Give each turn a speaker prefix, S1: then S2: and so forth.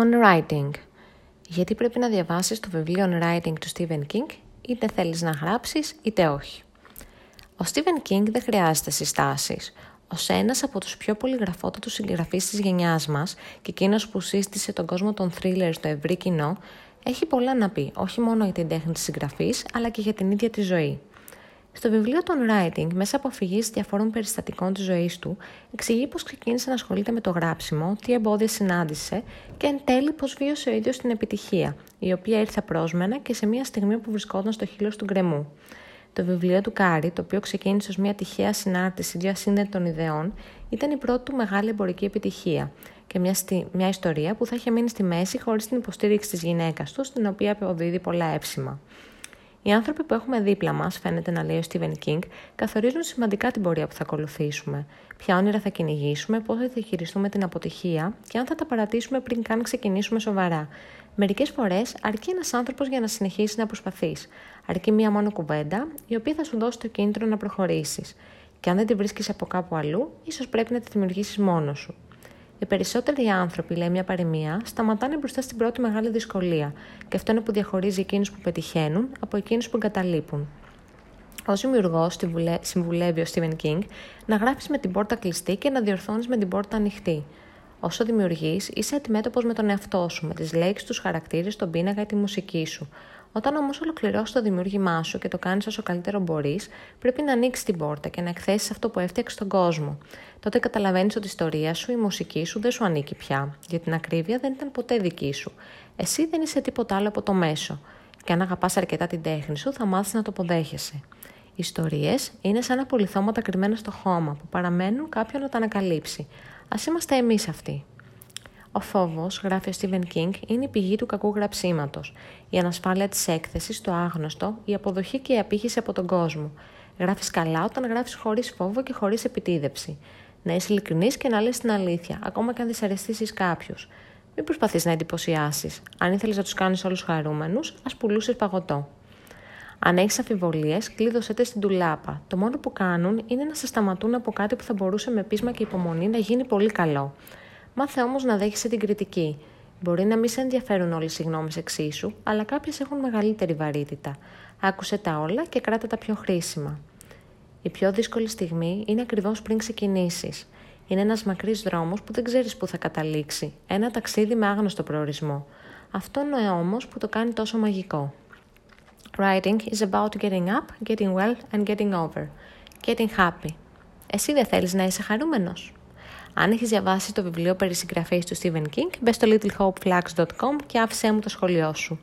S1: On Writing. Γιατί πρέπει να διαβάσεις το βιβλίο On Writing του Stephen King, είτε θέλεις να γράψεις είτε όχι. Ο Stephen King δεν χρειάζεται συστάσεις. Ω ένας από τους πιο πολυγραφότατους συγγραφείς της γενιάς μας και εκείνος που σύστησε τον κόσμο των thriller στο ευρύ κοινό, έχει πολλά να πει, όχι μόνο για την τέχνη της συγγραφής, αλλά και για την ίδια τη ζωή. Στο βιβλίο των Writing, μέσα από αφηγήσεις διαφόρων περιστατικών της ζωής του, εξηγεί πώς ξεκίνησε να ασχολείται με το γράψιμο, τι εμπόδια συνάντησε και εν τέλει πώς βίωσε ο ίδιος την επιτυχία, η οποία ήρθε απρόσμενα και σε μια στιγμή που βρισκόταν στο χείλος του γκρεμού. Το βιβλίο του Κάρι, το οποίο ξεκίνησε ως μια τυχαία συνάρτηση ασύνδετων ιδεών, ήταν η πρώτη του μεγάλη εμπορική επιτυχία και μια, στη... μια ιστορία που θα είχε μείνει στη μέση χωρίς την υποστήριξη της γυναίκας του, στην οποία αποδίδει πολλά εύσημα. Οι άνθρωποι που έχουμε δίπλα μας, φαίνεται να λέει ο Στίβεν Κίνγκ, καθορίζουν σημαντικά την πορεία που θα ακολουθήσουμε. Ποια όνειρα θα κυνηγήσουμε, πώς θα διαχειριστούμε την αποτυχία και αν θα τα παρατήσουμε πριν καν ξεκινήσουμε σοβαρά. Μερικές φορές αρκεί ένας άνθρωπος για να συνεχίσει να προσπαθείς. Αρκεί μία μόνο κουβέντα, η οποία θα σου δώσει το κίνητρο να προχωρήσεις. Και αν δεν τη βρίσκεις από κάπου αλλού, ίσως πρέπει να τη δημιουργήσεις μόνος σου. Οι περισσότεροι άνθρωποι, λέει μια παροιμία, σταματάνε μπροστά στην πρώτη μεγάλη δυσκολία, και αυτό είναι που διαχωρίζει εκείνους που πετυχαίνουν από εκείνους που εγκαταλείπουν. Ω δημιουργός, συμβουλεύει ο Στίβεν King να γράφει με την πόρτα κλειστή και να διορθώνεις με την πόρτα ανοιχτή. Όσο δημιουργεί, είσαι αντιμέτωπος με τον εαυτό σου, με τις λέξεις, τους χαρακτήρες, τον πίνακα ή τη μουσική σου. Όταν όμως ολοκληρώσεις το δημιούργημά σου και το κάνεις όσο καλύτερο μπορείς, πρέπει να ανοίξεις την πόρτα και να εκθέσεις αυτό που έφτιαξε στον κόσμο. Τότε καταλαβαίνεις ότι η ιστορία σου, η μουσική σου δεν σου ανήκει πια. Για την ακρίβεια δεν ήταν ποτέ δική σου. Εσύ δεν είσαι τίποτα άλλο από το μέσο. Και αν αγαπάς αρκετά την τέχνη σου, θα μάθεις να το αποδέχεσαι. Οι ιστορίες είναι σαν απολυθώματα κρυμμένα στο χώμα που παραμένουν κάποιον να τα ανακαλύψει. Α είμαστε εμείς αυτοί. Ο φόβος, γράφει ο Στίβεν Κίνγκ, είναι η πηγή του κακού γραψίματος. Η ανασφάλεια της έκθεσης, το άγνωστο, η αποδοχή και η απήχηση από τον κόσμο. Γράφεις καλά όταν γράφεις χωρίς φόβο και χωρίς επιτίδευση. Να είσαι ειλικρινής και να λες την αλήθεια, ακόμα και αν δυσαρεστήσεις κάποιους. Μην προσπαθείς να εντυπωσιάσεις. Αν ήθελες να τους κάνεις όλους χαρούμενους, ας πουλούσες παγωτό. Αν έχεις αμφιβολίες, κλείδωσέ τε στην τουλάπα. Το μόνο που κάνουν είναι να σε σταματούν από κάτι που θα μπορούσε με πείσμα και υπομονή να γίνει πολύ καλό. Μάθε όμως να δέχεσαι την κριτική. Μπορεί να μην σε ενδιαφέρουν όλες οι γνώμες εξίσου, αλλά κάποιες έχουν μεγαλύτερη βαρύτητα. Άκουσε τα όλα και κράτα τα πιο χρήσιμα. Η πιο δύσκολη στιγμή είναι ακριβώς πριν ξεκινήσεις. Είναι ένας μακρύς δρόμος που δεν ξέρεις πού θα καταλήξει. Ένα ταξίδι με άγνωστο προορισμό. Αυτό είναι όμως που το κάνει τόσο μαγικό. Writing is about getting up, getting well and getting over. Getting happy. Εσύ δεν θέλεις να είσαι χαρούμενος; Αν έχεις διαβάσει το βιβλίο περί συγγραφής του Stephen King, μπες στο littlehopeflags.com και άφησέ μου το σχολείο σου.